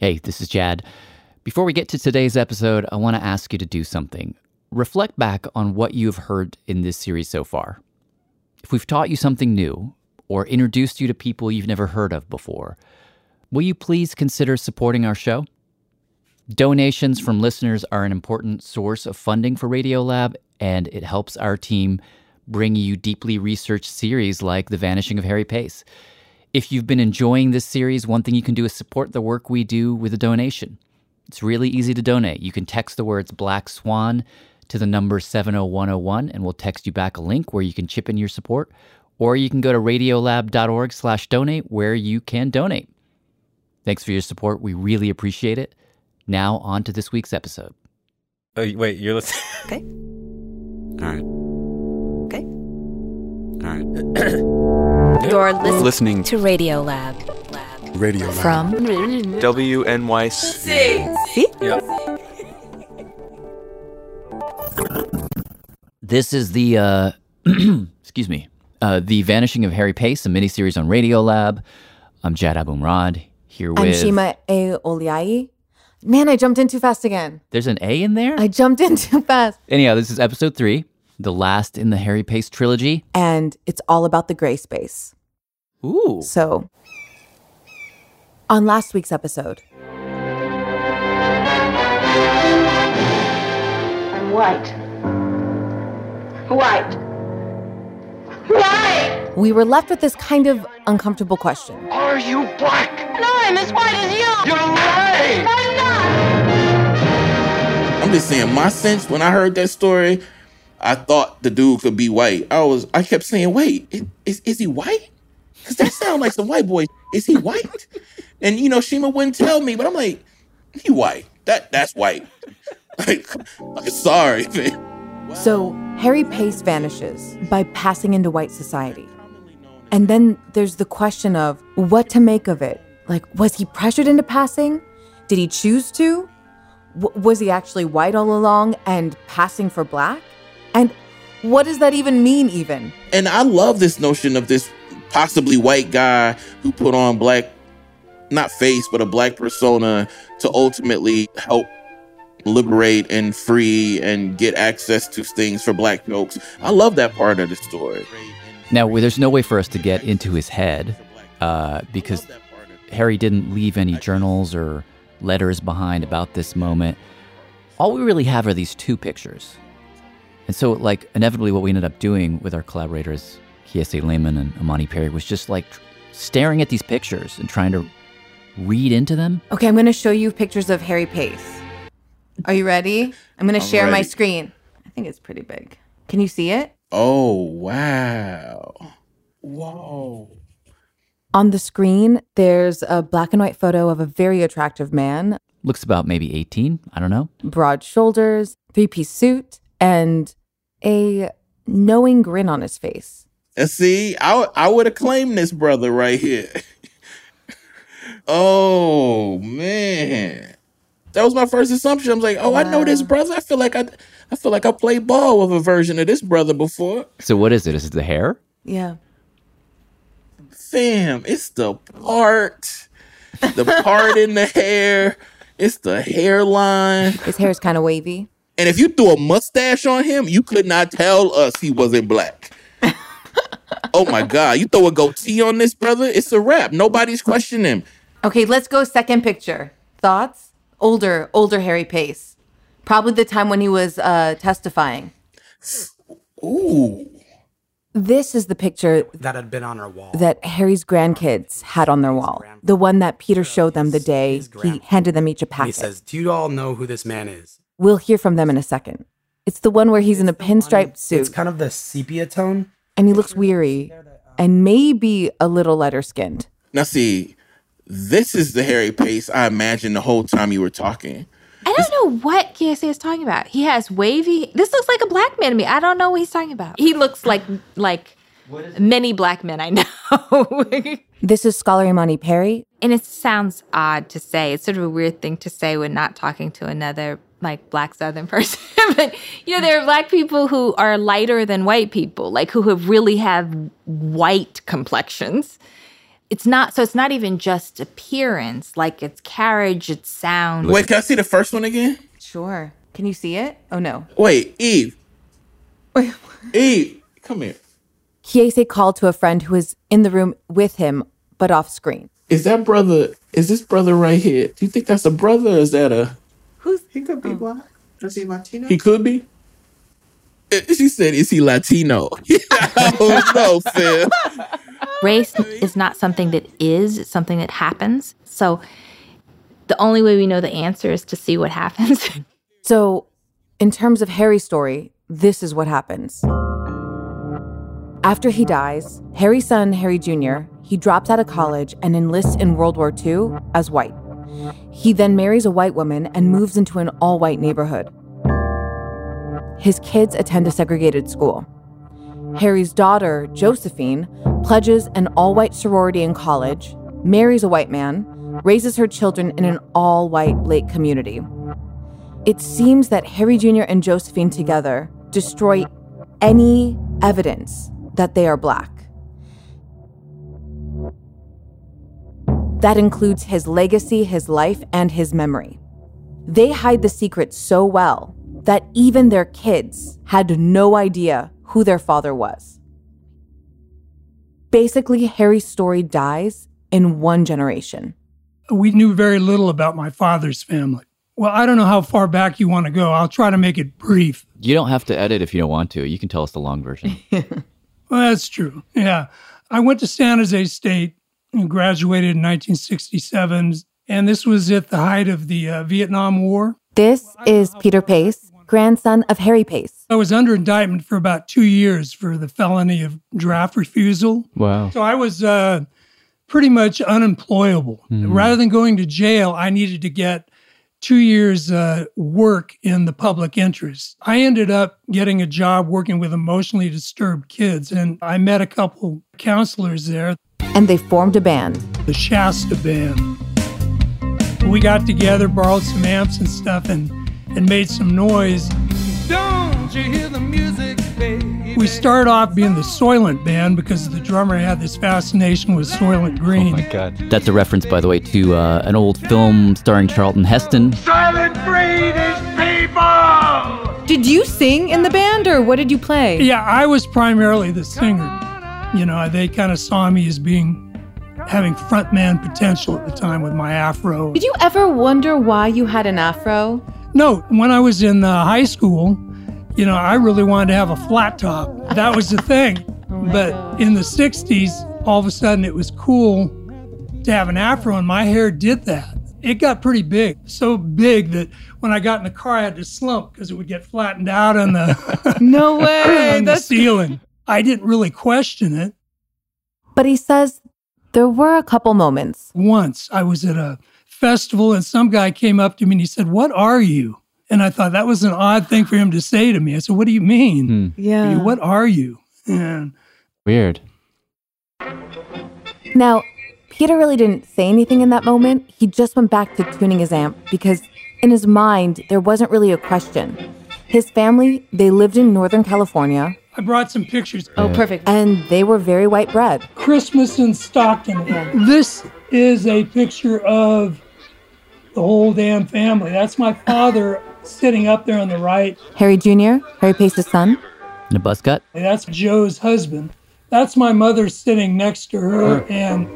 Hey, this is Jad. Before we get to today's episode, I want to ask you to do something. Reflect back on what you've heard in this series so far. If we've taught you something new or introduced you to people you've never heard of before, will you please consider supporting our show? Donations from listeners are an important source of funding for Radiolab, and it helps our team bring you deeply researched series like The Vanishing of Harry Pace. If you've been enjoying this series, one thing you can do is support the work we do with a donation. It's really easy to donate. You can text the words Black Swan to the number 70101 and we'll text you back a link where you can chip in your support or you can go to radiolab.org slash donate where you can donate. Thanks for your support. We really appreciate it. Now on to this week's episode. Oh, wait, you're listening. Okay. All right. Okay. All right. You're listening, Listening to Radio Lab. Radio Lab. From WNYC. See? Yeah. This is the, uh, excuse me, uh, The Vanishing of Harry Pace, a miniseries on Radio Lab. I'm Jad Abumrad here I'm with. Shima A. Oliaee. Man, I jumped in too fast again. There's an A in there? I jumped in too fast. Anyhow, this is episode three, the last in the Harry Pace trilogy. And it's all about the gray space. Ooh. So, on last week's episode, I'm white. White. White! we were left with this kind of uncomfortable question. Are you black? No, I'm as white as you! You're lying! I'm not! I'm just saying, my sense when I heard that story, I thought the dude could be white. I was, I kept saying, wait, is is he white? Because that sounds like some white boy. Is he white? And you know, Shima wouldn't tell me, but I'm like, he white. That that's white. Like, I'm sorry, man. So, Harry Pace vanishes by passing into white society. And then there's the question of what to make of it. Like, was he pressured into passing? Did he choose to? W- was he actually white all along and passing for black? And what does that even mean, even? And I love this notion of this possibly white guy who put on black, not face, but a black persona to ultimately help liberate and free and get access to things for black folks. I love that part of the story. Now, there's no way for us to get into his head uh, because Harry didn't leave any journals or letters behind about this moment. All we really have are these two pictures. And so, like, inevitably, what we ended up doing with our collaborators, Kiese Laymon and Imani Perry, was just like staring at these pictures and trying to read into them. Okay, I'm going to show you pictures of Harry Pace. Are you ready? I'm going to share my screen. I think it's pretty big. Can you see it? Oh, wow. Whoa. On the screen, there's a black and white photo of a very attractive man, Looks about maybe 18. I don't know. broad shoulders, three piece suit, and a knowing grin on his face. And see, I I would have claimed this brother right here. oh man, that was my first assumption. I was like, oh, I know this brother. I feel like I, I feel like I played ball with a version of this brother before. So, what is it? Is it the hair? Yeah. Fam, it's the part, the part in the hair. It's the hairline. His hair is kind of wavy. And if you threw a mustache on him, you could not tell us he wasn't black. Oh my God, you throw a goatee on this brother, it's a wrap. Nobody's questioning him. Okay, let's go second picture. Thoughts? Older, older Harry Pace. Probably the time when he was uh, testifying. Ooh. This is the picture that had been on our wall. that Harry's grandkids had on their wall. The one that Peter showed them the day he handed them each a And he says, Do you all know who this man is? We'll hear from them in a second. It's the one where he's in a pinstriped suit. It's kind of the sepia tone. And he looks weary and maybe a little lighter skinned. Now see, this is the Harry Pace I imagined the whole time you were talking. I don't know what Kiese is talking about. He has wavy. This looks like a black man to me. I don't know what he's talking about. He looks like like many black men I know. This is scholar Imani Perry. and it sounds odd to say. It's sort of a weird thing to say when not talking to another like black southern person. but you know, there are black people who are lighter than white people, like who have really have white complexions. It's not so it's not even just appearance, like it's carriage, it's sound. Wait, can I see the first one again? Sure. Can you see it? Oh no. Wait, Eve. Wait eve, come here. Kiese called to a friend who was in the room with him, but off screen. Is that brother? Is this brother right here? Do you think that's a brother? Or is that a? Who's He could be black. Is he Latino? He could be. Eh, She said, "Is he Latino?" oh no, Phil. Race is not something that is, it's something that happens. So the only way we know the answer is to see what happens. So, in terms of Harry's story, this is what happens. After he dies, Harry's son, Harry Jr., he drops out of college and enlists in World War II as white. He then marries a white woman and moves into an all white neighborhood. His kids attend a segregated school. Harry's daughter, Josephine, pledges an all white sorority in college, marries a white man, raises her children in an all white Lake community. It seems that Harry Jr. and Josephine together destroy any evidence that they are black. That includes his legacy, his life, and his memory. They hide the secret so well that even their kids had no idea who their father was. Basically, Harry's story dies in one generation. We knew very little about my father's family. Well, I don't know how far back you want to go. I'll try to make it brief. You don't have to edit if you don't want to. You can tell us the long version. Well, that's true. Yeah. I went to San Jose State and graduated in 1967. And this was at the height of the uh, Vietnam War. This is Peter Pace, grandson of Harry Pace. I was under indictment for about two years for the felony of draft refusal. Wow. So I was uh, pretty much unemployable. Rather than going to jail, I needed to get two years uh, work in the public interest. I ended up getting a job working with emotionally disturbed kids, and I met a couple counselors there, And they formed a band. the Shasta Band. We got together, borrowed some amps and stuff, and, and made some noise. Don't you hear the music, baby? We started off being the Soylent Band because the drummer had this fascination with Soylent Green. Oh my God. That's a reference, by the way, to uh, an old film starring Charlton Heston. Soylent Green is people! Did you sing in the band or what did you play? Yeah, I was primarily the singer. You know, they kind of saw me as being having frontman potential at the time with my afro. Did you ever wonder why you had an afro? No, when I was in uh, high school, you know, I really wanted to have a flat top. That was the thing. but in the 60s, all of a sudden it was cool to have an afro, and my hair did that. It got pretty big, so big that when I got in the car, I had to slump because it would get flattened out on the No way. on the ceiling. I didn't really question it. But he says there were a couple moments. Once I was at a festival and some guy came up to me and he said, What are you? And I thought that was an odd thing for him to say to me. I said, What do you mean? Hmm. Yeah. What are you? And Weird. Now, Peter really didn't say anything in that moment. He just went back to tuning his amp because in his mind, there wasn't really a question. His family, they lived in Northern California. I brought some pictures. Oh, perfect. And they were very white bread. Christmas in Stockton. This is a picture of the whole damn family. That's my father sitting up there on the right. Harry Jr., Harry Pace's son. In a buzz cut? That's Joe's husband. That's my mother sitting next to her, uh. and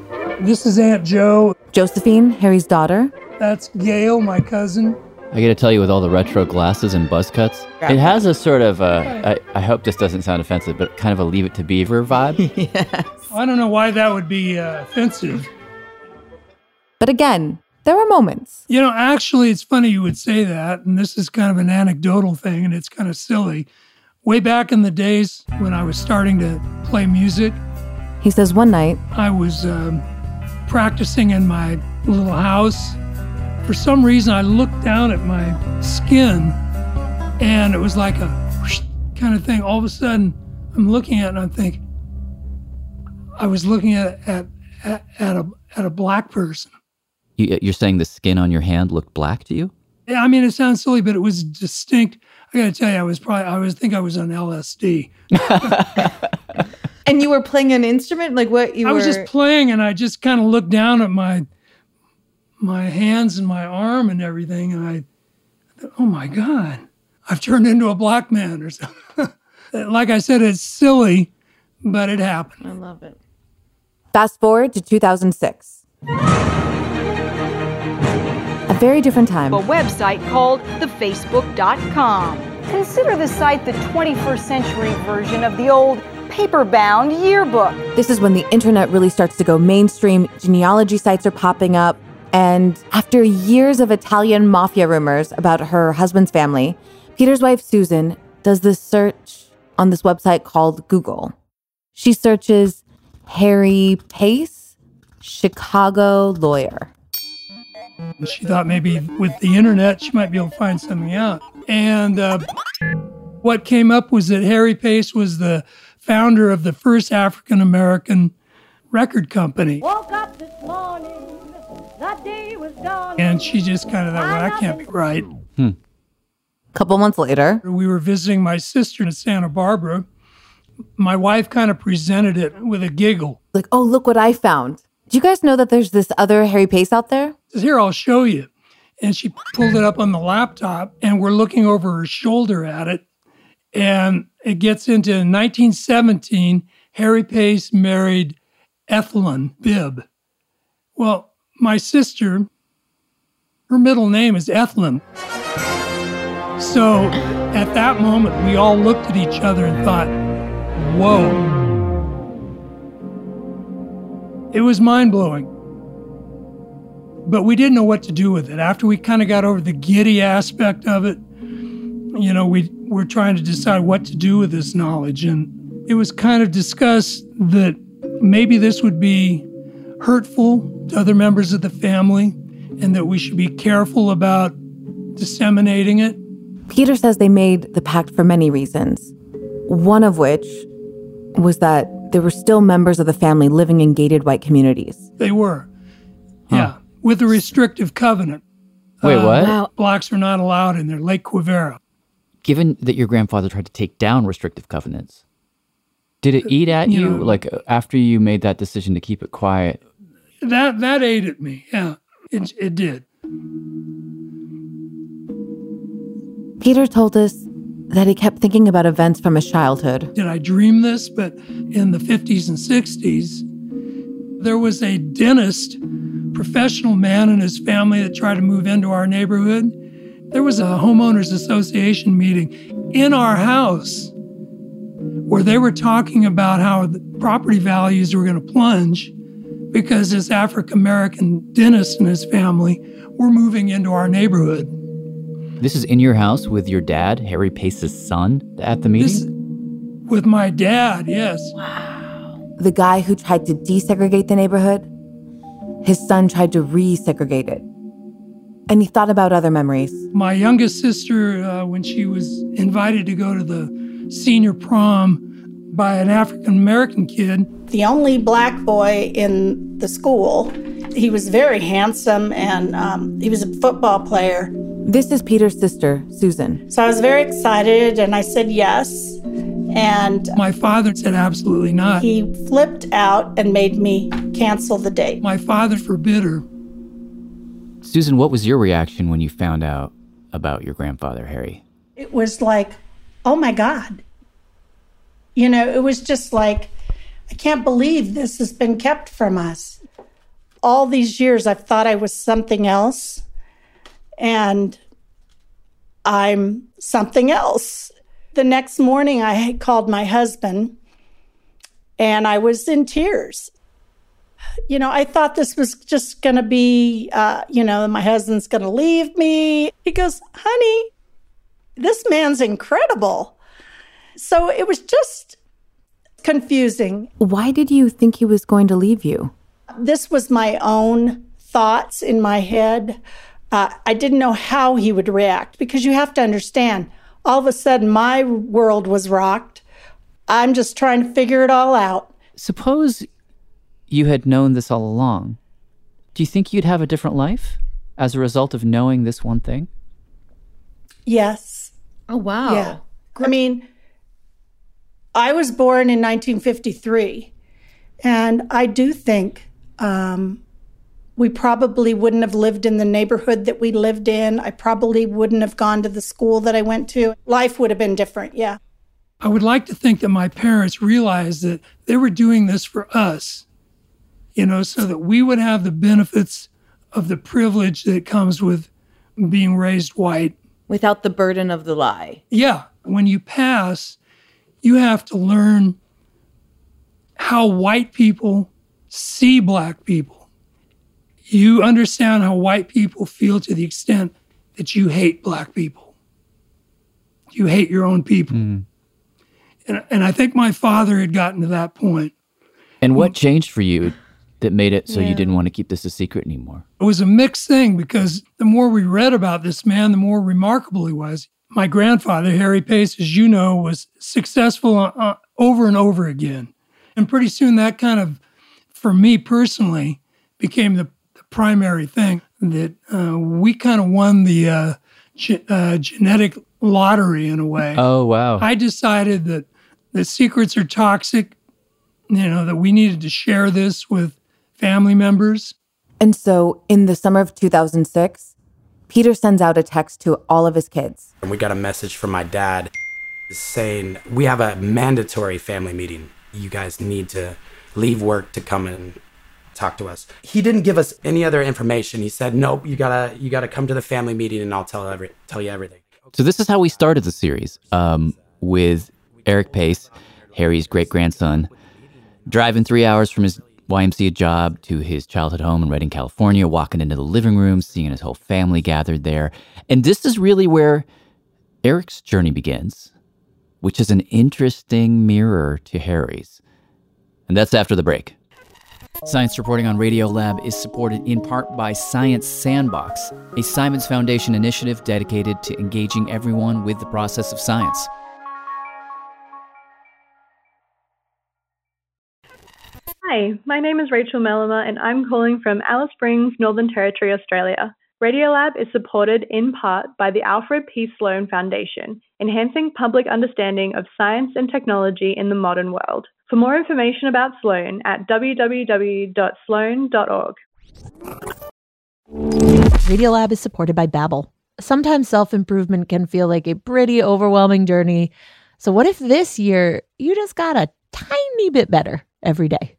this is Aunt Joe. Josephine, Harry's daughter. That's Gail, my cousin. I got to tell you, with all the retro glasses and buzz cuts, it has a sort of, uh, I, I hope this doesn't sound offensive, but kind of a Leave It to Beaver vibe. Yes. I don't know why that would be uh, offensive. But again, there are moments. You know, actually, it's funny you would say that, and this is kind of an anecdotal thing, and it's kind of silly. Way back in the days when I was starting to play music, He says one night, I was um, practicing in my little house. For some reason, I looked down at my skin, and it was like a whoosh kind of thing. All of a sudden, I'm looking at it, and I'm thinking, I was looking at at at, at a at a black person. You, uh, you're saying the skin on your hand looked black to you? Yeah, I mean, it sounds silly, but it was distinct. I got to tell you, I was probably, I was think I was on LSD. And you were playing an instrument? Like what you I were was just playing, and I just kind of looked down at my my hands and my arm and everything, and I, thought, oh my god, I've turned into a black man or something. like I said, it's silly, but it happened. I love it. fast forward to 2006. A very different time. a website called thefacebook.com. Consider the site the 21st century version of the old paper-bound yearbook. This is when the internet really starts to go mainstream. Genealogy sites are popping up. And after years of Italian mafia rumors about her husband's family, Peter's wife, Susan, does this search on this website called Google. She searches Harry Pace, Chicago lawyer. She thought maybe with the internet, she might be able to find something out. And uh, what came up was that Harry Pace was the founder of the first African American record company. Woke up this morning, And she just kind of thought, well, that can't be right. A couple months later, We were visiting my sister in Santa Barbara. My wife kind of presented it with a giggle. like, oh, look what I found. Do you guys know that there's this other Harry Pace out there? Says, Here, I'll show you. And she pulled it up on the laptop, and we're looking over her shoulder at it. And it gets into 1917. Harry Pace married Ethelyn Bibb. Well, my sister, her middle name is Ethelyn. So at that moment, we all looked at each other and thought, whoa. It was mind blowing. But we didn't know what to do with it. After we kind of got over the giddy aspect of it, you know, we were trying to decide what to do with this knowledge. And it was kind of discussed that maybe this would be hurtful to other members of the family and that we should be careful about disseminating it. Peter says they made the pact for many reasons. One of which was that there were still members of the family living in gated white communities. They were. Yeah, with a restrictive covenant. Wait, uh, what? Blacks are not allowed in there, Lake Quivira. Given that your grandfather tried to take down restrictive covenants, did it uh, eat at you you, know- like after you made that decision to keep it quiet? That that ate at me. Yeah, it, it did. Peter told us that he kept thinking about events from his childhood. Did I dream this? But in the 50s and 60s, there was a dentist, professional man and his family that tried to move into our neighborhood. There was a homeowners association meeting in our house where they were talking about how the property values were going to plunge because this African American dentist and his family were moving into our neighborhood. This is in your house with your dad, Harry Pace's son, at the meeting? This, with my dad, yes. Wow. The guy who tried to desegregate the neighborhood, his son tried to resegregate it. And he thought about other memories. My youngest sister, uh, when she was invited to go to the senior prom by an African American kid, the only black boy in the school. He was very handsome and um, he was a football player. This is Peter's sister, Susan. So I was very excited and I said yes. And my father said absolutely not. he flipped out and made me cancel the date. My father forbid her. Susan, what was your reaction when you found out about your grandfather, Harry? It was like, oh my God. You know, it was just like, I can't believe this has been kept from us. All these years, I've thought I was something else, and I'm something else. The next morning, I called my husband and I was in tears. You know, I thought this was just going to be, uh, you know, my husband's going to leave me. He goes, honey, this man's incredible. So it was just confusing. Why did you think he was going to leave you? This was my own thoughts in my head. Uh, I didn't know how he would react because you have to understand, all of a sudden, my world was rocked. I'm just trying to figure it all out. Suppose you had known this all along. Do you think you'd have a different life as a result of knowing this one thing? Yes. Oh, wow. Yeah. I mean, I was born in 1953, and I do think um, we probably wouldn't have lived in the neighborhood that we lived in. I probably wouldn't have gone to the school that I went to. Life would have been different, yeah. I would like to think that my parents realized that they were doing this for us, you know, so that we would have the benefits of the privilege that comes with being raised white. Without the burden of the lie. Yeah. When you pass, you have to learn how white people see black people. You understand how white people feel to the extent that you hate black people. You hate your own people. Mm. And, and I think my father had gotten to that point. And what changed for you that made it so you didn't want to keep this a secret anymore? It was a mixed thing because the more we read about this man, the more remarkable he was. My grandfather, Harry Pace, as you know, was successful uh, over and over again. And pretty soon that kind of, for me personally, became the, the primary thing that uh, we kind of won the uh, ge- uh, genetic lottery in a way. Oh, wow. I decided that the secrets are toxic, you know, that we needed to share this with family members. And so in the summer of 2006, Peter sends out a text to all of his kids. And we got a message from my dad saying, We have a mandatory family meeting. You guys need to leave work to come and talk to us. He didn't give us any other information. He said, Nope, you gotta you gotta come to the family meeting and I'll tell every tell you everything. So this is how we started the series um, with Eric Pace, Harry's great grandson, driving three hours from his YMCA job to his childhood home in Redding, California, walking into the living room, seeing his whole family gathered there. And this is really where Eric's journey begins, which is an interesting mirror to Harry's. And that's after the break. Science reporting on Radiolab is supported in part by Science Sandbox, a Simons Foundation initiative dedicated to engaging everyone with the process of science. Hi, my name is Rachel Mellama, and I'm calling from Alice Springs, Northern Territory, Australia. Radiolab is supported in part by the Alfred P. Sloan Foundation, enhancing public understanding of science and technology in the modern world. For more information about Sloan at www.sloan.org. Radiolab is supported by Babbel. Sometimes self-improvement can feel like a pretty overwhelming journey. So what if this year you just got a tiny bit better every day?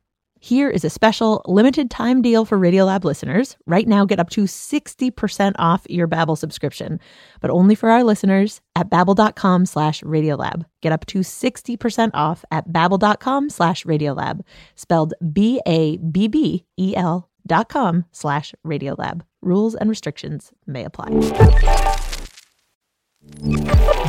Here is a special limited time deal for Radiolab listeners. Right now, get up to 60% off your Babbel subscription, but only for our listeners at babbel.com slash Radiolab. Get up to 60% off at babbel.com slash Radiolab, spelled B-A-B-B-E-L dot com slash Radiolab. Rules and restrictions may apply.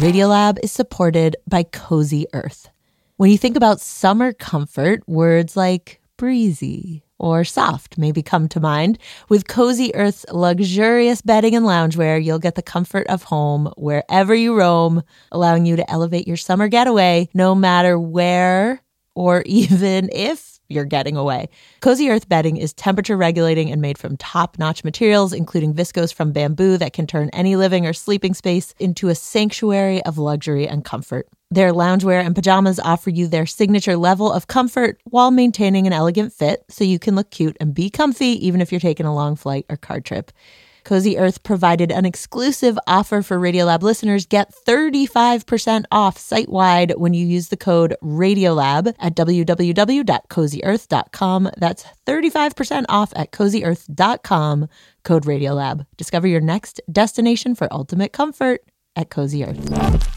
Radiolab is supported by Cozy Earth. When you think about summer comfort, words like breezy or soft maybe come to mind. With Cozy Earth's luxurious bedding and loungewear, you'll get the comfort of home wherever you roam, allowing you to elevate your summer getaway no matter where or even if you're getting away. Cozy Earth bedding is temperature regulating and made from top notch materials, including viscose from bamboo that can turn any living or sleeping space into a sanctuary of luxury and comfort. Their loungewear and pajamas offer you their signature level of comfort while maintaining an elegant fit so you can look cute and be comfy even if you're taking a long flight or car trip. Cozy Earth provided an exclusive offer for Radiolab listeners. Get 35% off site wide when you use the code Radiolab at www.cozyearth.com. That's 35% off at cozyearth.com, code Radiolab. Discover your next destination for ultimate comfort at Cozy Earth.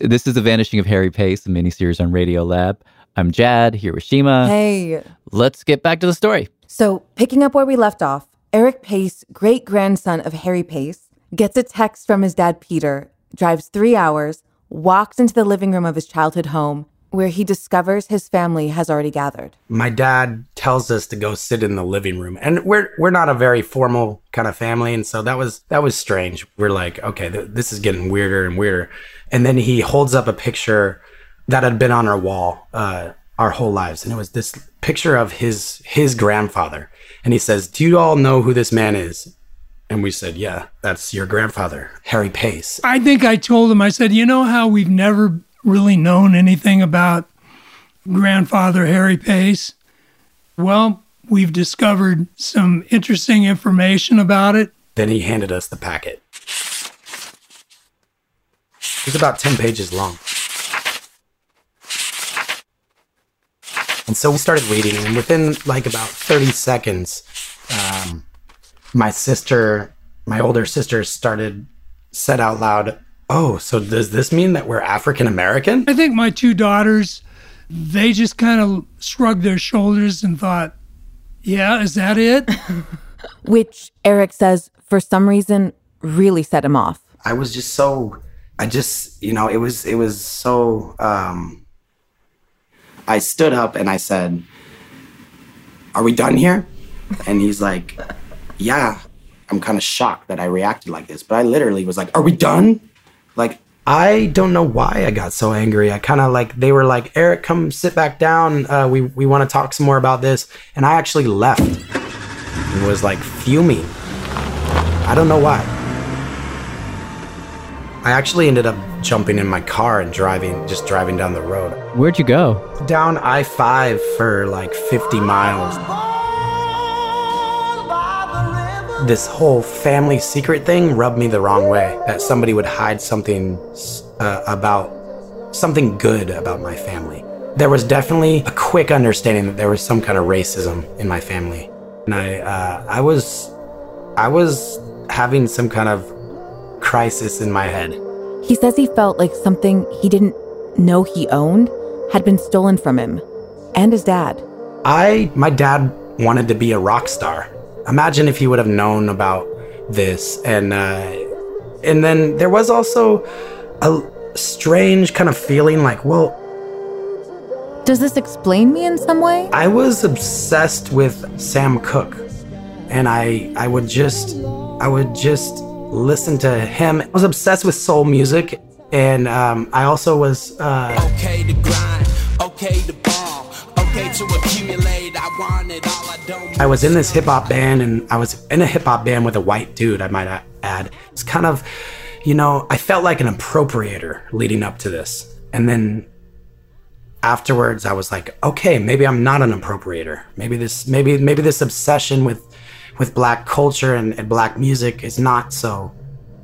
This is The Vanishing of Harry Pace, a miniseries on Radiolab. I'm Jad, Hiroshima. Hey. Let's get back to the story. So, picking up where we left off, Eric Pace, great grandson of Harry Pace, gets a text from his dad, Peter, drives three hours, walks into the living room of his childhood home, where he discovers his family has already gathered. My dad tells us to go sit in the living room, and we're we're not a very formal kind of family, and so that was that was strange. We're like, okay, th- this is getting weirder and weirder, and then he holds up a picture that had been on our wall uh, our whole lives, and it was this picture of his his grandfather, and he says, "Do you all know who this man is?" And we said, "Yeah, that's your grandfather, Harry Pace." I think I told him, I said, you know how we've never really known anything about grandfather Harry Pace? Well, we've discovered some interesting information about it. Then he handed us the packet. It was about 10 pages long. And so we started reading, and within like about 30 seconds, um, my sister, my older sister, started said out loud, Oh, so does this mean that we're African American? I think my two daughters, they just kind of shrugged their shoulders and thought, yeah, is that it? Which Eric says, for some reason, really set him off. I was just so, I just, you know, it was, it was so, um, I stood up and I said, Are we done here? And he's like, Yeah. I'm kind of shocked that I reacted like this, but I literally was like, Are we done? Like, I don't know why I got so angry. I kind of like, they were like, Eric, come sit back down. Uh, we, we want to talk some more about this. And I actually left and was like fuming. I don't know why. I actually ended up jumping in my car and driving, just driving down the road. Where'd you go? Down I 5 for like 50 miles. This whole family secret thing rubbed me the wrong way. That somebody would hide something uh, about something good about my family. There was definitely a quick understanding that there was some kind of racism in my family, and I, uh, I was, I was having some kind of crisis in my head. He says he felt like something he didn't know he owned had been stolen from him and his dad. I, my dad wanted to be a rock star. Imagine if he would have known about this, and uh, and then there was also a strange kind of feeling like, well, Does this explain me in some way? I was obsessed with Sam Cooke, and I I would just I would just listen to him. I was obsessed with soul music, and um, I also was. Uh, Okay to grind, okay to ball, okay to accumulate. I want it all, I don't. I was in this hip hop band, and I was in a hip hop band with a white dude. I might add. It's kind of, you know, I felt like an appropriator leading up to this, and then afterwards, I was like, okay, maybe I'm not an appropriator. Maybe this, maybe maybe this obsession with with black culture and, and black music is not so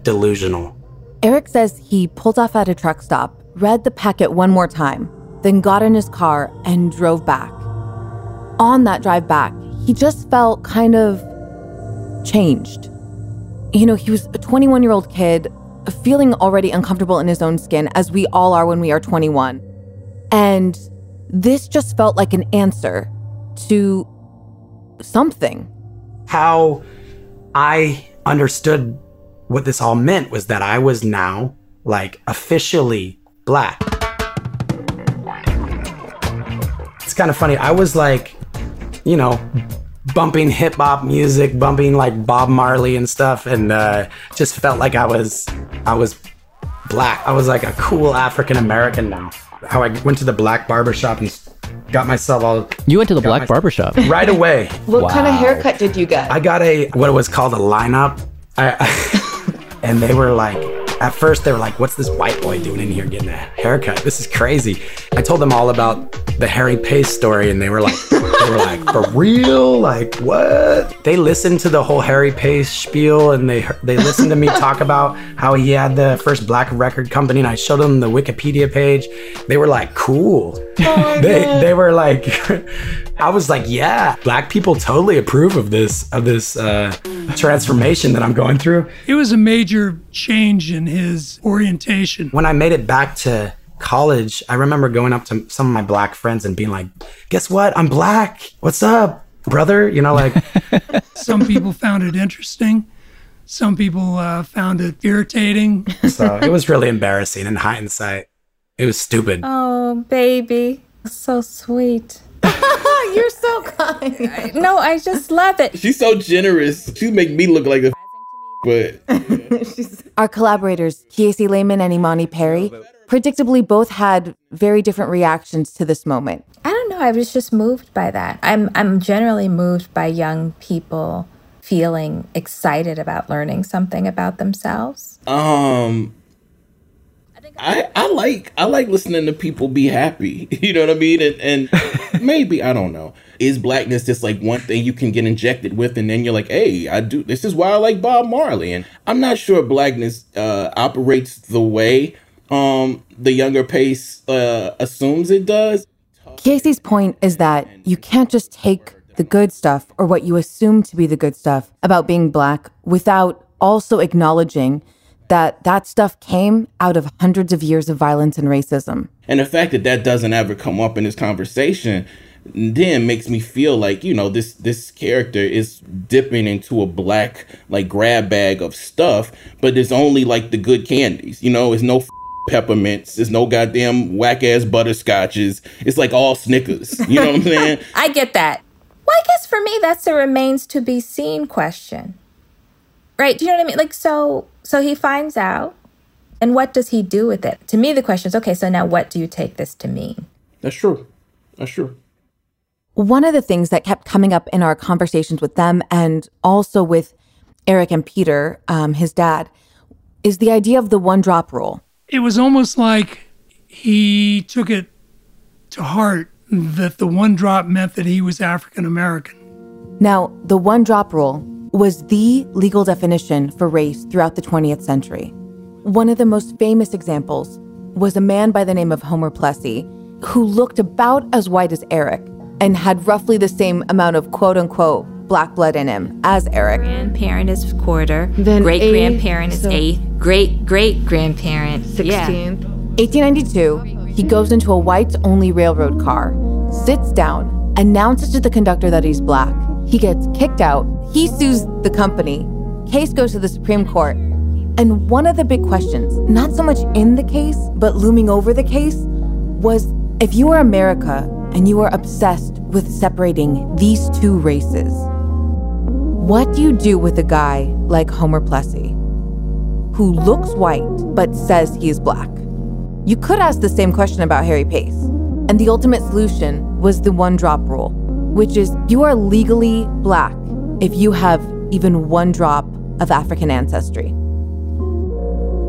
delusional. Eric says he pulled off at a truck stop, read the packet one more time, then got in his car and drove back. On that drive back, he just felt kind of changed. You know, he was a 21 year old kid, feeling already uncomfortable in his own skin, as we all are when we are 21. And this just felt like an answer to something. How I understood what this all meant was that I was now like officially black. It's kind of funny. I was like, you know, bumping hip hop music, bumping like Bob Marley and stuff, and uh, just felt like I was, I was black. I was like a cool African American now. how I went to the black barber shop and got myself all. You went to the black my- barber shop right away. What kind of haircut did you get? I got a what was called a lineup, I, and they were like, at first they were like, "What's this white boy doing in here getting a haircut? This is crazy." I told them all about the Harry Pace story, and they were like, "They were like, for real? Like what?" They listened to the whole Harry Pace spiel, and they they listened to me talk about how he had the first black record company, and I showed them the Wikipedia page. They were like, "Cool." they they were like I was like, yeah, black people totally approve of this of this uh, transformation that I'm going through. It was a major change in his orientation. When I made it back to college, I remember going up to some of my black friends and being like, "Guess what? I'm black. What's up, brother?" You know, like Some people found it interesting. Some people uh, found it irritating. so it was really embarrassing in hindsight. It was stupid. Oh, baby. So sweet. You're so kind. No, I just love it. She's so generous. She make me look like a but Our collaborators, Kiese Laymon and Imani Perry, predictably both had very different reactions to this moment. I don't know. I was just moved by that. I'm I'm generally moved by young people feeling excited about learning something about themselves. um I, I like I like listening to people be happy. You know what I mean? And, and maybe I don't know. Is blackness just like one thing you can get injected with, and then you're like, hey, I do. This is why I like Bob Marley, and I'm not sure blackness uh, operates the way um, the younger pace uh, assumes it does. Kiese's point is that you can't just take the good stuff or what you assume to be the good stuff about being black without also acknowledging that that stuff came out of hundreds of years of violence and racism. And the fact that that doesn't ever come up in this conversation then makes me feel like you know this this character is dipping into a black like grab bag of stuff but there's only like the good candies you know it's no f- peppermints there's no goddamn whack ass butterscotches it's like all snickers you know what i'm saying I get that. Well, I guess for me, that's a remains to be seen question. Right? Do you know what I mean? Like, so, so he finds out, and what does he do with it? To me, the question is, okay, so now what do you take this to mean? that's true that's true One of the things that kept coming up in our conversations with them and also with Eric and Peter, um, his dad, is the idea of the one drop rule. It was almost like he took it to heart that the one drop meant that he was African American. Now, the one drop rule was the legal definition for race throughout the 20th century. One of the most famous examples was a man by the name of Homer Plessy, who looked about as white as Eric and had roughly the same amount of quote unquote black blood in him as Eric. Grandparent is quarter. Then great grandparent is so- eighth. Great great grandparent. Yeah. 1892, he goes into a whites only railroad car, sits down, announces to the conductor that he's black. He gets kicked out. He sues the company. Case goes to the Supreme Court. And one of the big questions, not so much in the case, but looming over the case, was if you were America and you are obsessed with separating these two races, what do you do with a guy like Homer Plessy, who looks white but says he is black? You could ask the same question about Harry Pace. And the ultimate solution was the one drop rule, which is you are legally black if you have even one drop of African ancestry.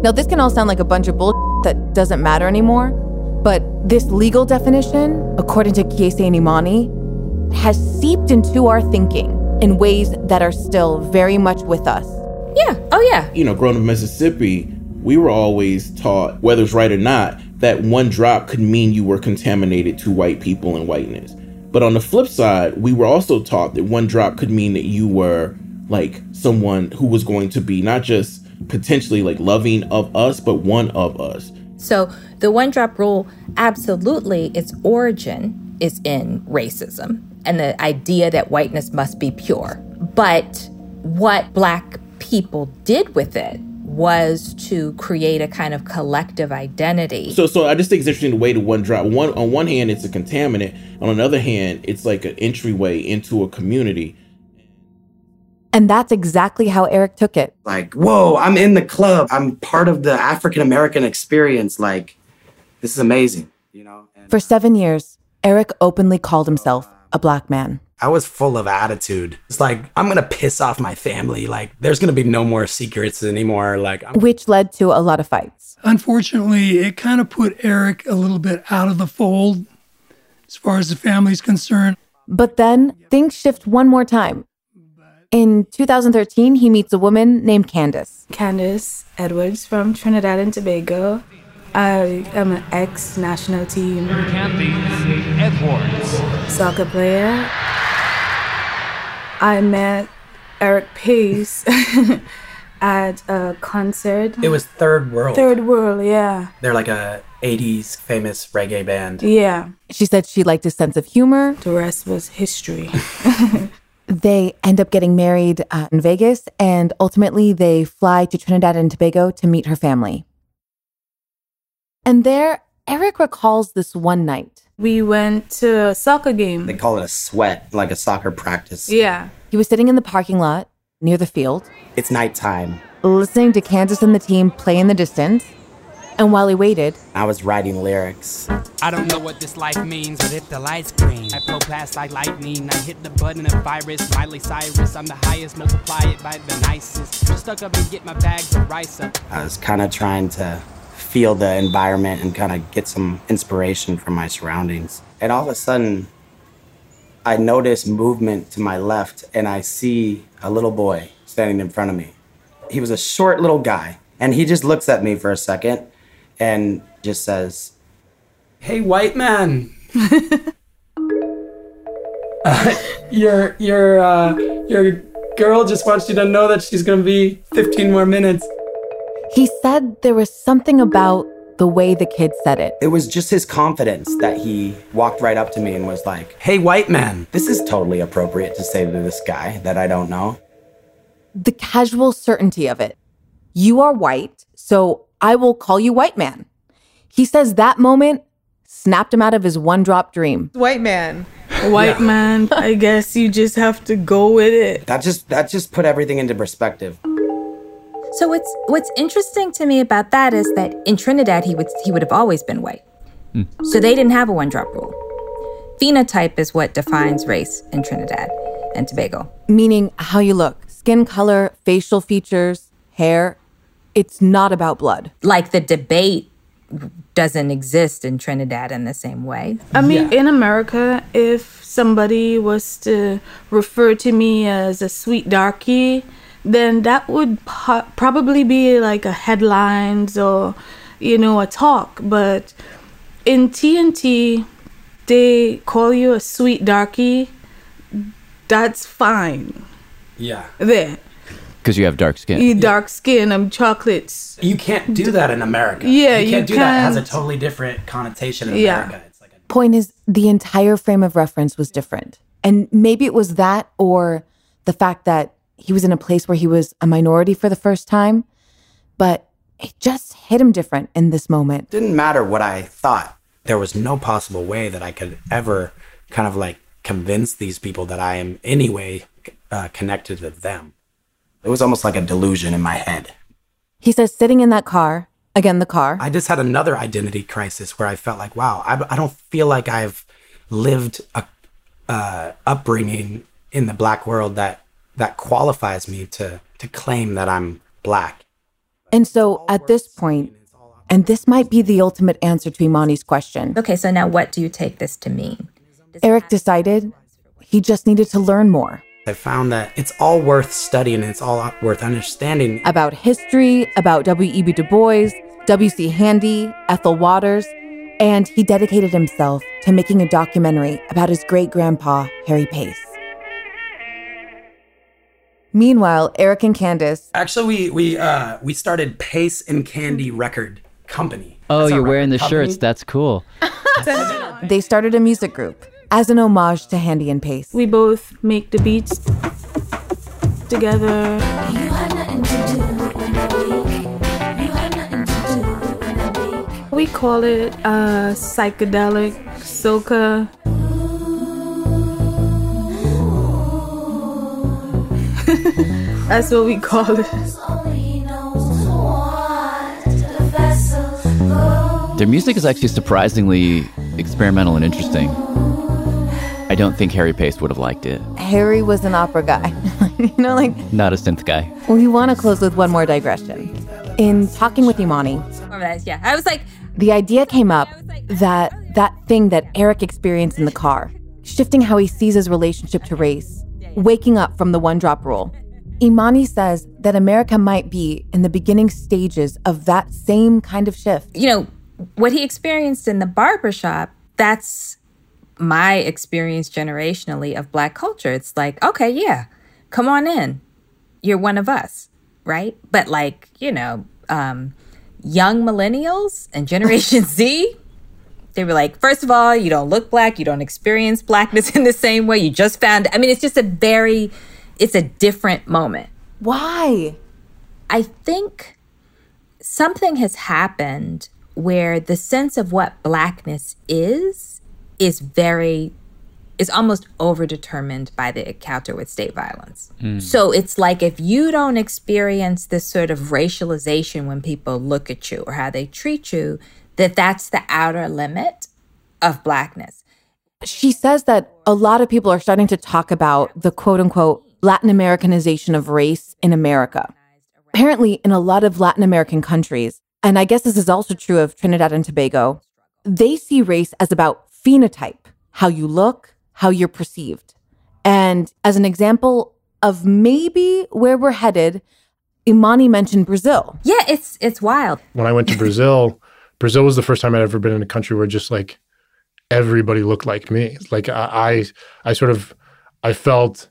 Now, this can all sound like a bunch of bull that doesn't matter anymore, but this legal definition, according to Kiese and Imani, has seeped into our thinking in ways that are still very much with us. Yeah. Oh, yeah. you know, growing up in Mississippi, we were always taught, whether it's right or not, that one drop could mean you were contaminated to white people and whiteness. But on the flip side, we were also taught that one drop could mean that you were like someone who was going to be not just potentially like loving of us, but one of us. So the one drop rule, absolutely, its origin is in racism and the idea that whiteness must be pure. But what black people did with it was to create a kind of collective identity. So, so I just think it's interesting the way the one drop. One on one hand, it's a contaminant. On the other hand, it's like an entryway into a community. And that's exactly how Eric took it. Like, whoa, I'm in the club. I'm part of the African American experience. Like, this is amazing. You know? And, For uh, seven years, Eric openly called himself a black man. I was full of attitude. It's like, I'm going to piss off my family. Like, there's going to be no more secrets anymore. Like, I'm- which led to a lot of fights. Unfortunately, it kind of put Eric a little bit out of the fold as far as the family's concerned. But then things shift one more time. In 2013, he meets a woman named Candace. Candace Edwards from Trinidad and Tobago. I am an ex national team Edwards. soccer player. I met Eric Pace at a concert. it was Third World. Third World, yeah. They're like a 80s famous reggae band. Yeah. She said she liked his sense of humor. The rest was history. They end up getting married uh, in Vegas, and ultimately they fly to Trinidad and Tobago to meet her family. And there, Eric recalls this one night. we went to a soccer game. They call it a sweat, like a soccer practice. Yeah. He was sitting in the parking lot near the field, It's nighttime. listening to Candace and the team play in the distance. And while he waited, I was writing lyrics. I don't know what this life means, but if the lights green, I blow past like lightning. I hit the button of virus, Miley Cyrus. I'm the highest, multiply it by the nicest. Stuck up and get my bags of rice up. I was kind of trying to feel the environment and kind of get some inspiration from my surroundings. And all of a sudden, I notice movement to my left and I see a little boy standing in front of me. He was a short little guy and he just looks at me for a second and just says, Hey, white man. Uh, your your uh, your girl just wants you to know that she's gonna be 15 more minutes. he said there was something about the way the kid said it. It was just his confidence that he walked right up to me and was like, Hey, white man, this is totally appropriate to say to this guy that I don't know. The casual certainty of it. You are white, so I will call you white man. He says that moment snapped him out of his one drop dream. White man. White man, I guess you just have to go with it. That just that just put everything into perspective. So what's what's interesting to me about that is that in Trinidad he would he would have always been white. Hmm. So they didn't have a one drop rule. Phenotype is what defines race in Trinidad and Tobago. Meaning how you look, skin color, facial features, hair. It's not about blood. Like the debate doesn't exist in Trinidad in the same way. I mean, in America, if somebody was to refer to me as a sweet darky, then that would po- probably be like a headlines or, you know, a talk. But in TNT, they call you a sweet darky. That's fine. Yeah. There. Because you have dark skin. You dark skin, I'm chocolates. You can't do that in America. Yeah, you you can't do that. It has a totally different connotation in Yeah. America. Point is, the entire frame of reference was different. And maybe it was that or the fact that he was in a place where he was a minority for the first time, but it just hit him different in this moment. didn't matter what I thought. There was no possible way that I could ever kind of like convince these people that I am anyway uh, connected to them. It was almost like a delusion in my head. He says, sitting in that car, again, the car, I just had another identity crisis where I felt like, wow, I, I don't feel like I've lived a uh, upbringing in the black world that that qualifies me to to claim that I'm black. And so at this point, and this might be the ultimate answer to Imani's question. Okay, so now what do you take this to mean? Eric decided he just needed to learn more I found that it's all worth studying and it's all worth understanding. about history, about W.E.B. Du Bois, W.C. Handy, Ethel Waters, and he dedicated himself to making a documentary about his great grandpa, Harry Pace. Meanwhile, Eric and Candace, Actually, we we uh we started Pace and Candy Record Company. Oh, That's you're wearing the record shirts. That's cool. they started a music group as an homage to Handy and Pace. We both make the beats together. We call it uh, psychedelic soca. That's what we call it. Their music is actually surprisingly experimental and interesting. I don't think Harry Pace would have liked it. Harry was an opera guy. you know, like, Not a synth guy. we want to close with one more digression. In talking with Imani, Remember that? Yeah, I was like, the idea came up that that thing that Eric experienced in the car, shifting how he sees his relationship to race, waking up from the one drop rule. Imani says that America might be in the beginning stages of that same kind of shift. you know, what he experienced in the barbershop, that's my experience generationally of black culture. It's like, okay, yeah, come on in. You're one of us, right? But like, you know, um, young millennials and Generation Z, they were like, first of all, you don't look black, you don't experience blackness in the same way. You just found, I mean, it's just a very, it's a different moment. Why? I think something has happened where the sense of what blackness is is very is almost overdetermined by the encounter with state violence. Mm. So it's like if you don't experience this sort of racialization when people look at you or how they treat you, that that's the outer limit of blackness. She says that a lot of people are starting to talk about the quote unquote Latin Americanization of race in America. Apparently, in a lot of Latin American countries, and I guess this is also true of Trinidad and Tobago, they see race as about phenotype, how you look, how you're perceived. And as an example of maybe where we're headed, Imani mentioned Brazil. Yeah, it's it's wild. When I went to Brazil, Brazil was the first time I'd ever been in a country where just like everybody looked like me. Like I, I, I sort of, I felt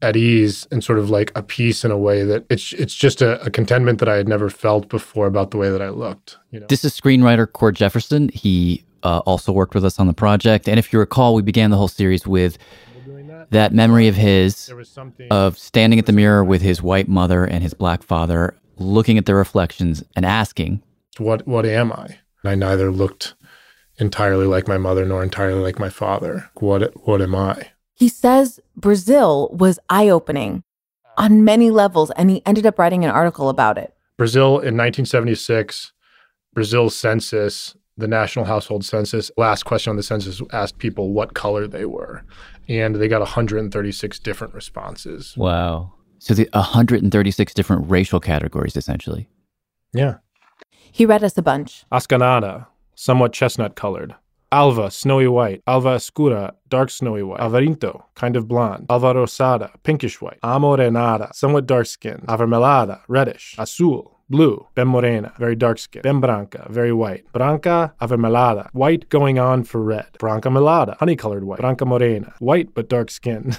at ease and sort of like a peace in a way that it's it's just a, a contentment that I had never felt before about the way that I looked. You know? This is screenwriter Cord Jefferson. He uh, also worked with us on the project. And if you recall, we began the whole series with that memory of his of standing at the mirror with his white mother and his black father, looking at their reflections and asking, What what am I? I neither looked entirely like my mother nor entirely like my father. What what am I? He says Brazil was eye opening on many levels, and he ended up writing an article about it. Brazil in 1976, Brazil's census, the national household census, last question on the census asked people what color they were. And they got 136 different responses. Wow. So the 136 different racial categories, essentially. Yeah. He read us a bunch. Ascanada, somewhat chestnut colored. Alva, snowy white. Alva escura, dark snowy white. Alvarinto, kind of blonde. Alva rosada, pinkish white. Amorenada, somewhat dark skinned. Avermelada, reddish. Azul, blue. Bem morena, very dark skin. Bem branca, very white. Branca avermelada, white going on for red. Branca melada, honey colored white. Branca morena, white but dark skin. skinned.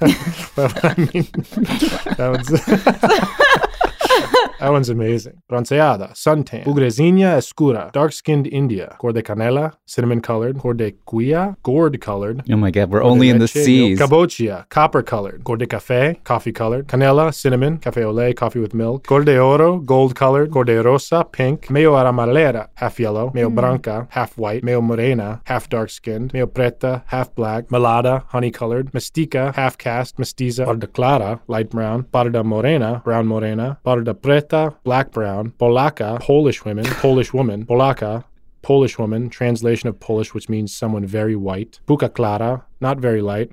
I mean, that one's. That one's amazing. Bronceada, suntan. Ugrezinha escura, dark-skinned India. Cor de canela, cinnamon-colored. Cor de cuia, gourd-colored. Oh my God, we're Cor only in the leche, seas. Cabochia, copper-colored. Cor de café, coffee-colored. Canela, cinnamon. Café au lait, coffee with milk. Cor de oro, gold-colored. Cor de rosa, pink. Meio aramalera, half yellow. Meio hmm. branca, half white. Meio morena, half dark-skinned. Meio preta, half black. Melada, honey-colored. Mestica, half caste. Mestiza, parda clara, light brown. Parda morena, brown morena. Parda preta, black brown. Polaka, Polish women. Polish woman. Polaka, Polish woman, translation of Polish, which means someone very white. Buca clara, not very light.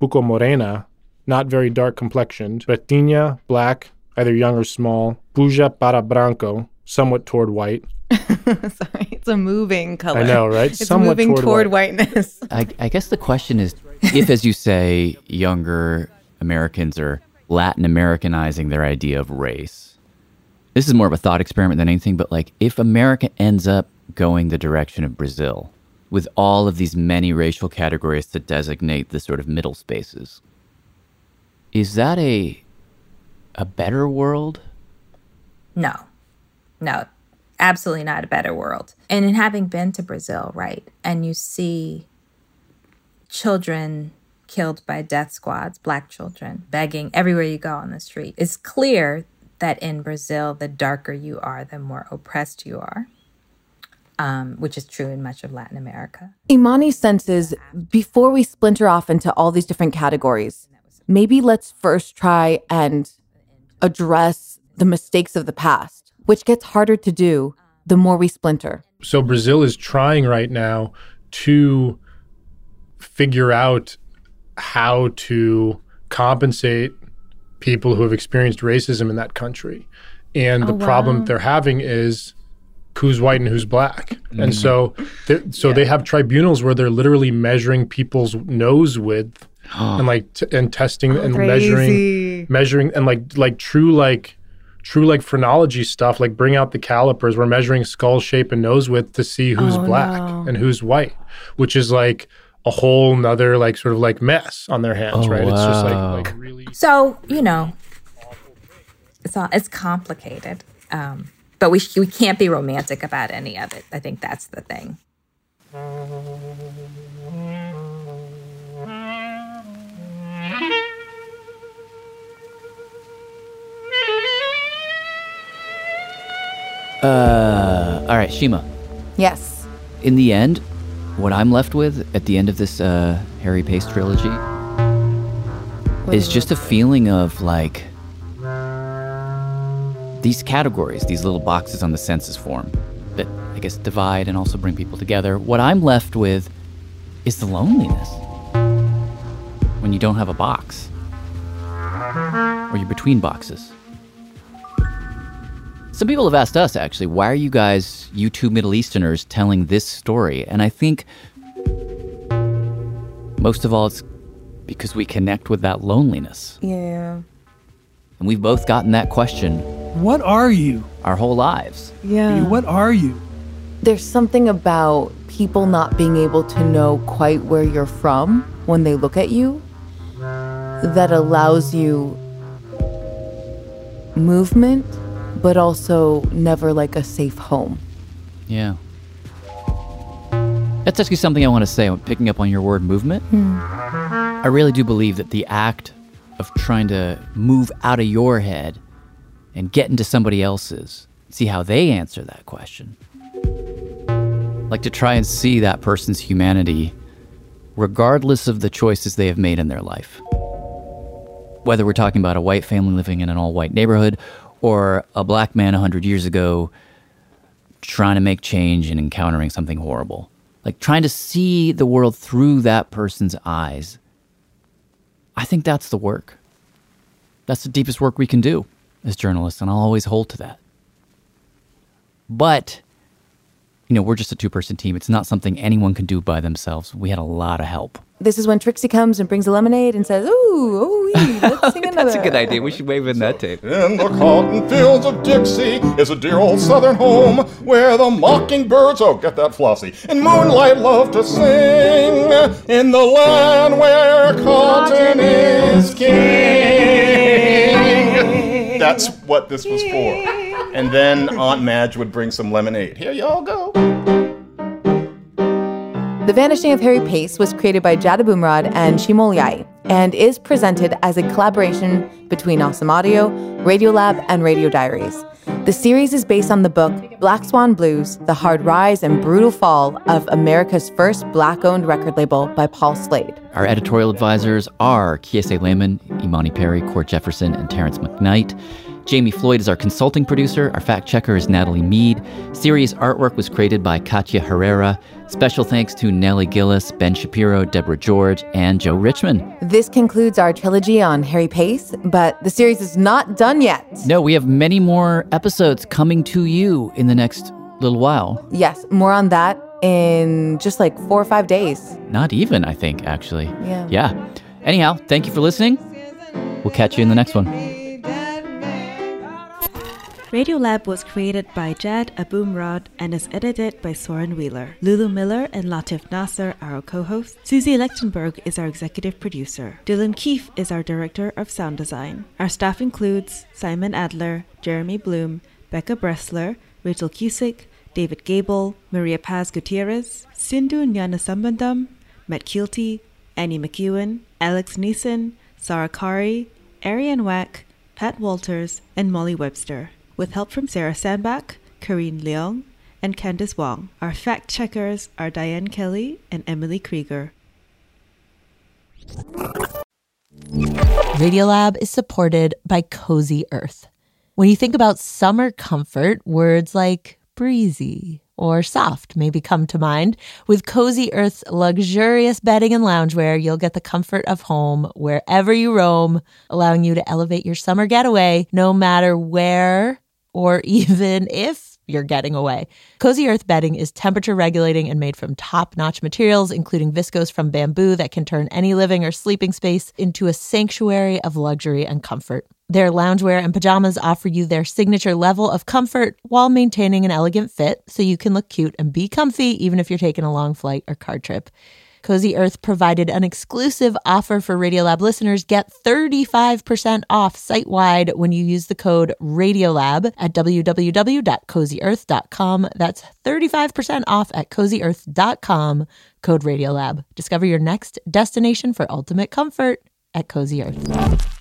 Buco morena, not very dark complexioned. Pretinha, black, either young or small. Buja para branco, somewhat toward white. Sorry, it's a moving color. I know, right? It's Somewhat moving toward toward, white. whiteness. I, I guess the question is if, as you say, younger Americans are Latin Americanizing their idea of race. This is more of a thought experiment than anything, but like if America ends up going the direction of Brazil with all of these many racial categories to designate the sort of middle spaces, is that a a better world? No, no, absolutely not a better world. And in having been to Brazil, right, and you see children killed by death squads, black children, begging everywhere you go on the street, it's clear that in Brazil, the darker you are, the more oppressed you are, um, which is true in much of Latin America. Imani senses before we splinter off into all these different categories, maybe let's first try and address the mistakes of the past, which gets harder to do the more we splinter. So Brazil is trying right now to figure out how to compensate people who have experienced racism in that country. And Oh, the problem they're having is who's white and who's black. Mhm. And so they're- so they have tribunals where they're literally measuring people's nose width and like t- and testing and Crazy. measuring measuring and like like true like true like phrenology stuff like bring out the calipers we're measuring skull shape and nose width to see who's Oh, black no. and who's white which is like a whole nother like sort of like mess on their hands Oh, right it's just like like really So you know, it's all it's complicated, um, but we we can't be romantic about any of it. I think that's the thing. Uh, all right, Shima. Yes. In the end, what I'm left with at the end of this uh, Harry Pace trilogy is just a feeling of like these categories, these little boxes on the census form that I guess divide and also bring people together. What I'm left with is the loneliness when you don't have a box or you're between boxes. Some people have asked us actually, why are you guys, you two Middle Easterners, telling this story? And I think most of all, it's because we connect with that loneliness. Yeah. And we've both gotten that question What are you? our whole lives. Yeah. What are you? There's something about people not being able to know quite where you're from when they look at you that allows you movement, but also never like a safe home. Yeah. That's actually something I want to say, picking up on your word movement. Hmm. I really do believe that the act of trying to move out of your head and get into somebody else's, see how they answer that question. Like to try and see that person's humanity regardless of the choices they have made in their life. Whether we're talking about a white family living in an all white neighborhood or a black man 100 years ago trying to make change and encountering something horrible. Like trying to see the world through that person's eyes. I think that's the work. That's the deepest work we can do as journalists, and I'll always hold to that. But, you know, we're just a two person team. It's not something anyone can do by themselves. We had a lot of help. This is when Trixie comes and brings a lemonade and says, Ooh, ooh, let's sing another. That's a good idea. We should wave in that tape. In the cotton fields of Dixie is a dear old southern home where the mockingbirds, oh, get that flossy, and moonlight love to sing. In the land where cotton is king. That's what this was for. And then Aunt Madge would bring some lemonade. Here y'all go. The Vanishing of Harry Pace was created by Jad Abumrad and Shima Oliaee and is presented as a collaboration between OSM Audio, Radiolab, and Radio Diaries. The series is based on the book Black Swan Blues The Hard Rise and Brutal Fall of America's First Black Owned Record Label by Paul Slade. Our editorial advisors are Kiese Laymon, Imani Perry, Cord Jefferson, and Terrance McKnight. Jami Floyd is our consulting producer. Our fact checker is Natalie Mead. Series artwork was created by Katya Herrera. Special thanks to Nellie Gillis, Ben Shapiro, Deborah George, and Joe Richman. This concludes our trilogy on Harry Pace, but the series is not done yet. No, we have many more episodes coming to you in the next little while. Yes, more on that in just like four or five days. Not even, I think, actually. Yeah. Yeah. Anyhow, thank you for listening. We'll catch you in the next one. Radiolab was created by Jad Abumrad and is edited by Soren Wheeler. Lulu Miller and Latif Nasser are our co-hosts. Susie Lechtenberg is our executive producer. Dylan Keefe is our director of sound design. Our staff includes Simon Adler, Jeremy Bloom, Becca Bressler, Rachel Cusick, David Gable, Maria Paz Gutierrez, Sindhu Gnanasambandan, Matt Kielty, Annie McEwen, Alex Neason, Sarah Qari, Ariane Wack, Pat Walters, and Molly Webster, with help from Sarah Sandbach, Karine Leong, and Candice Wong. Our fact checkers are Diane Kelly and Emily Krieger. Radiolab is supported by Cozy Earth. When you think about summer comfort, words like breezy or soft maybe come to mind. With Cozy Earth's luxurious bedding and loungewear, you'll get the comfort of home wherever you roam, allowing you to elevate your summer getaway no matter where or even if you're getting away. Cozy Earth bedding is temperature regulating and made from top notch materials, including viscose from bamboo that can turn any living or sleeping space into a sanctuary of luxury and comfort. Their loungewear and pajamas offer you their signature level of comfort while maintaining an elegant fit so you can look cute and be comfy even if you're taking a long flight or car trip. Cozy Earth provided an exclusive offer for Radiolab listeners. Get 35% off site wide when you use the code Radiolab at www.cozyearth.com. That's 35% off at cozyearth.com, code Radiolab. Discover your next destination for ultimate comfort at Cozy Earth.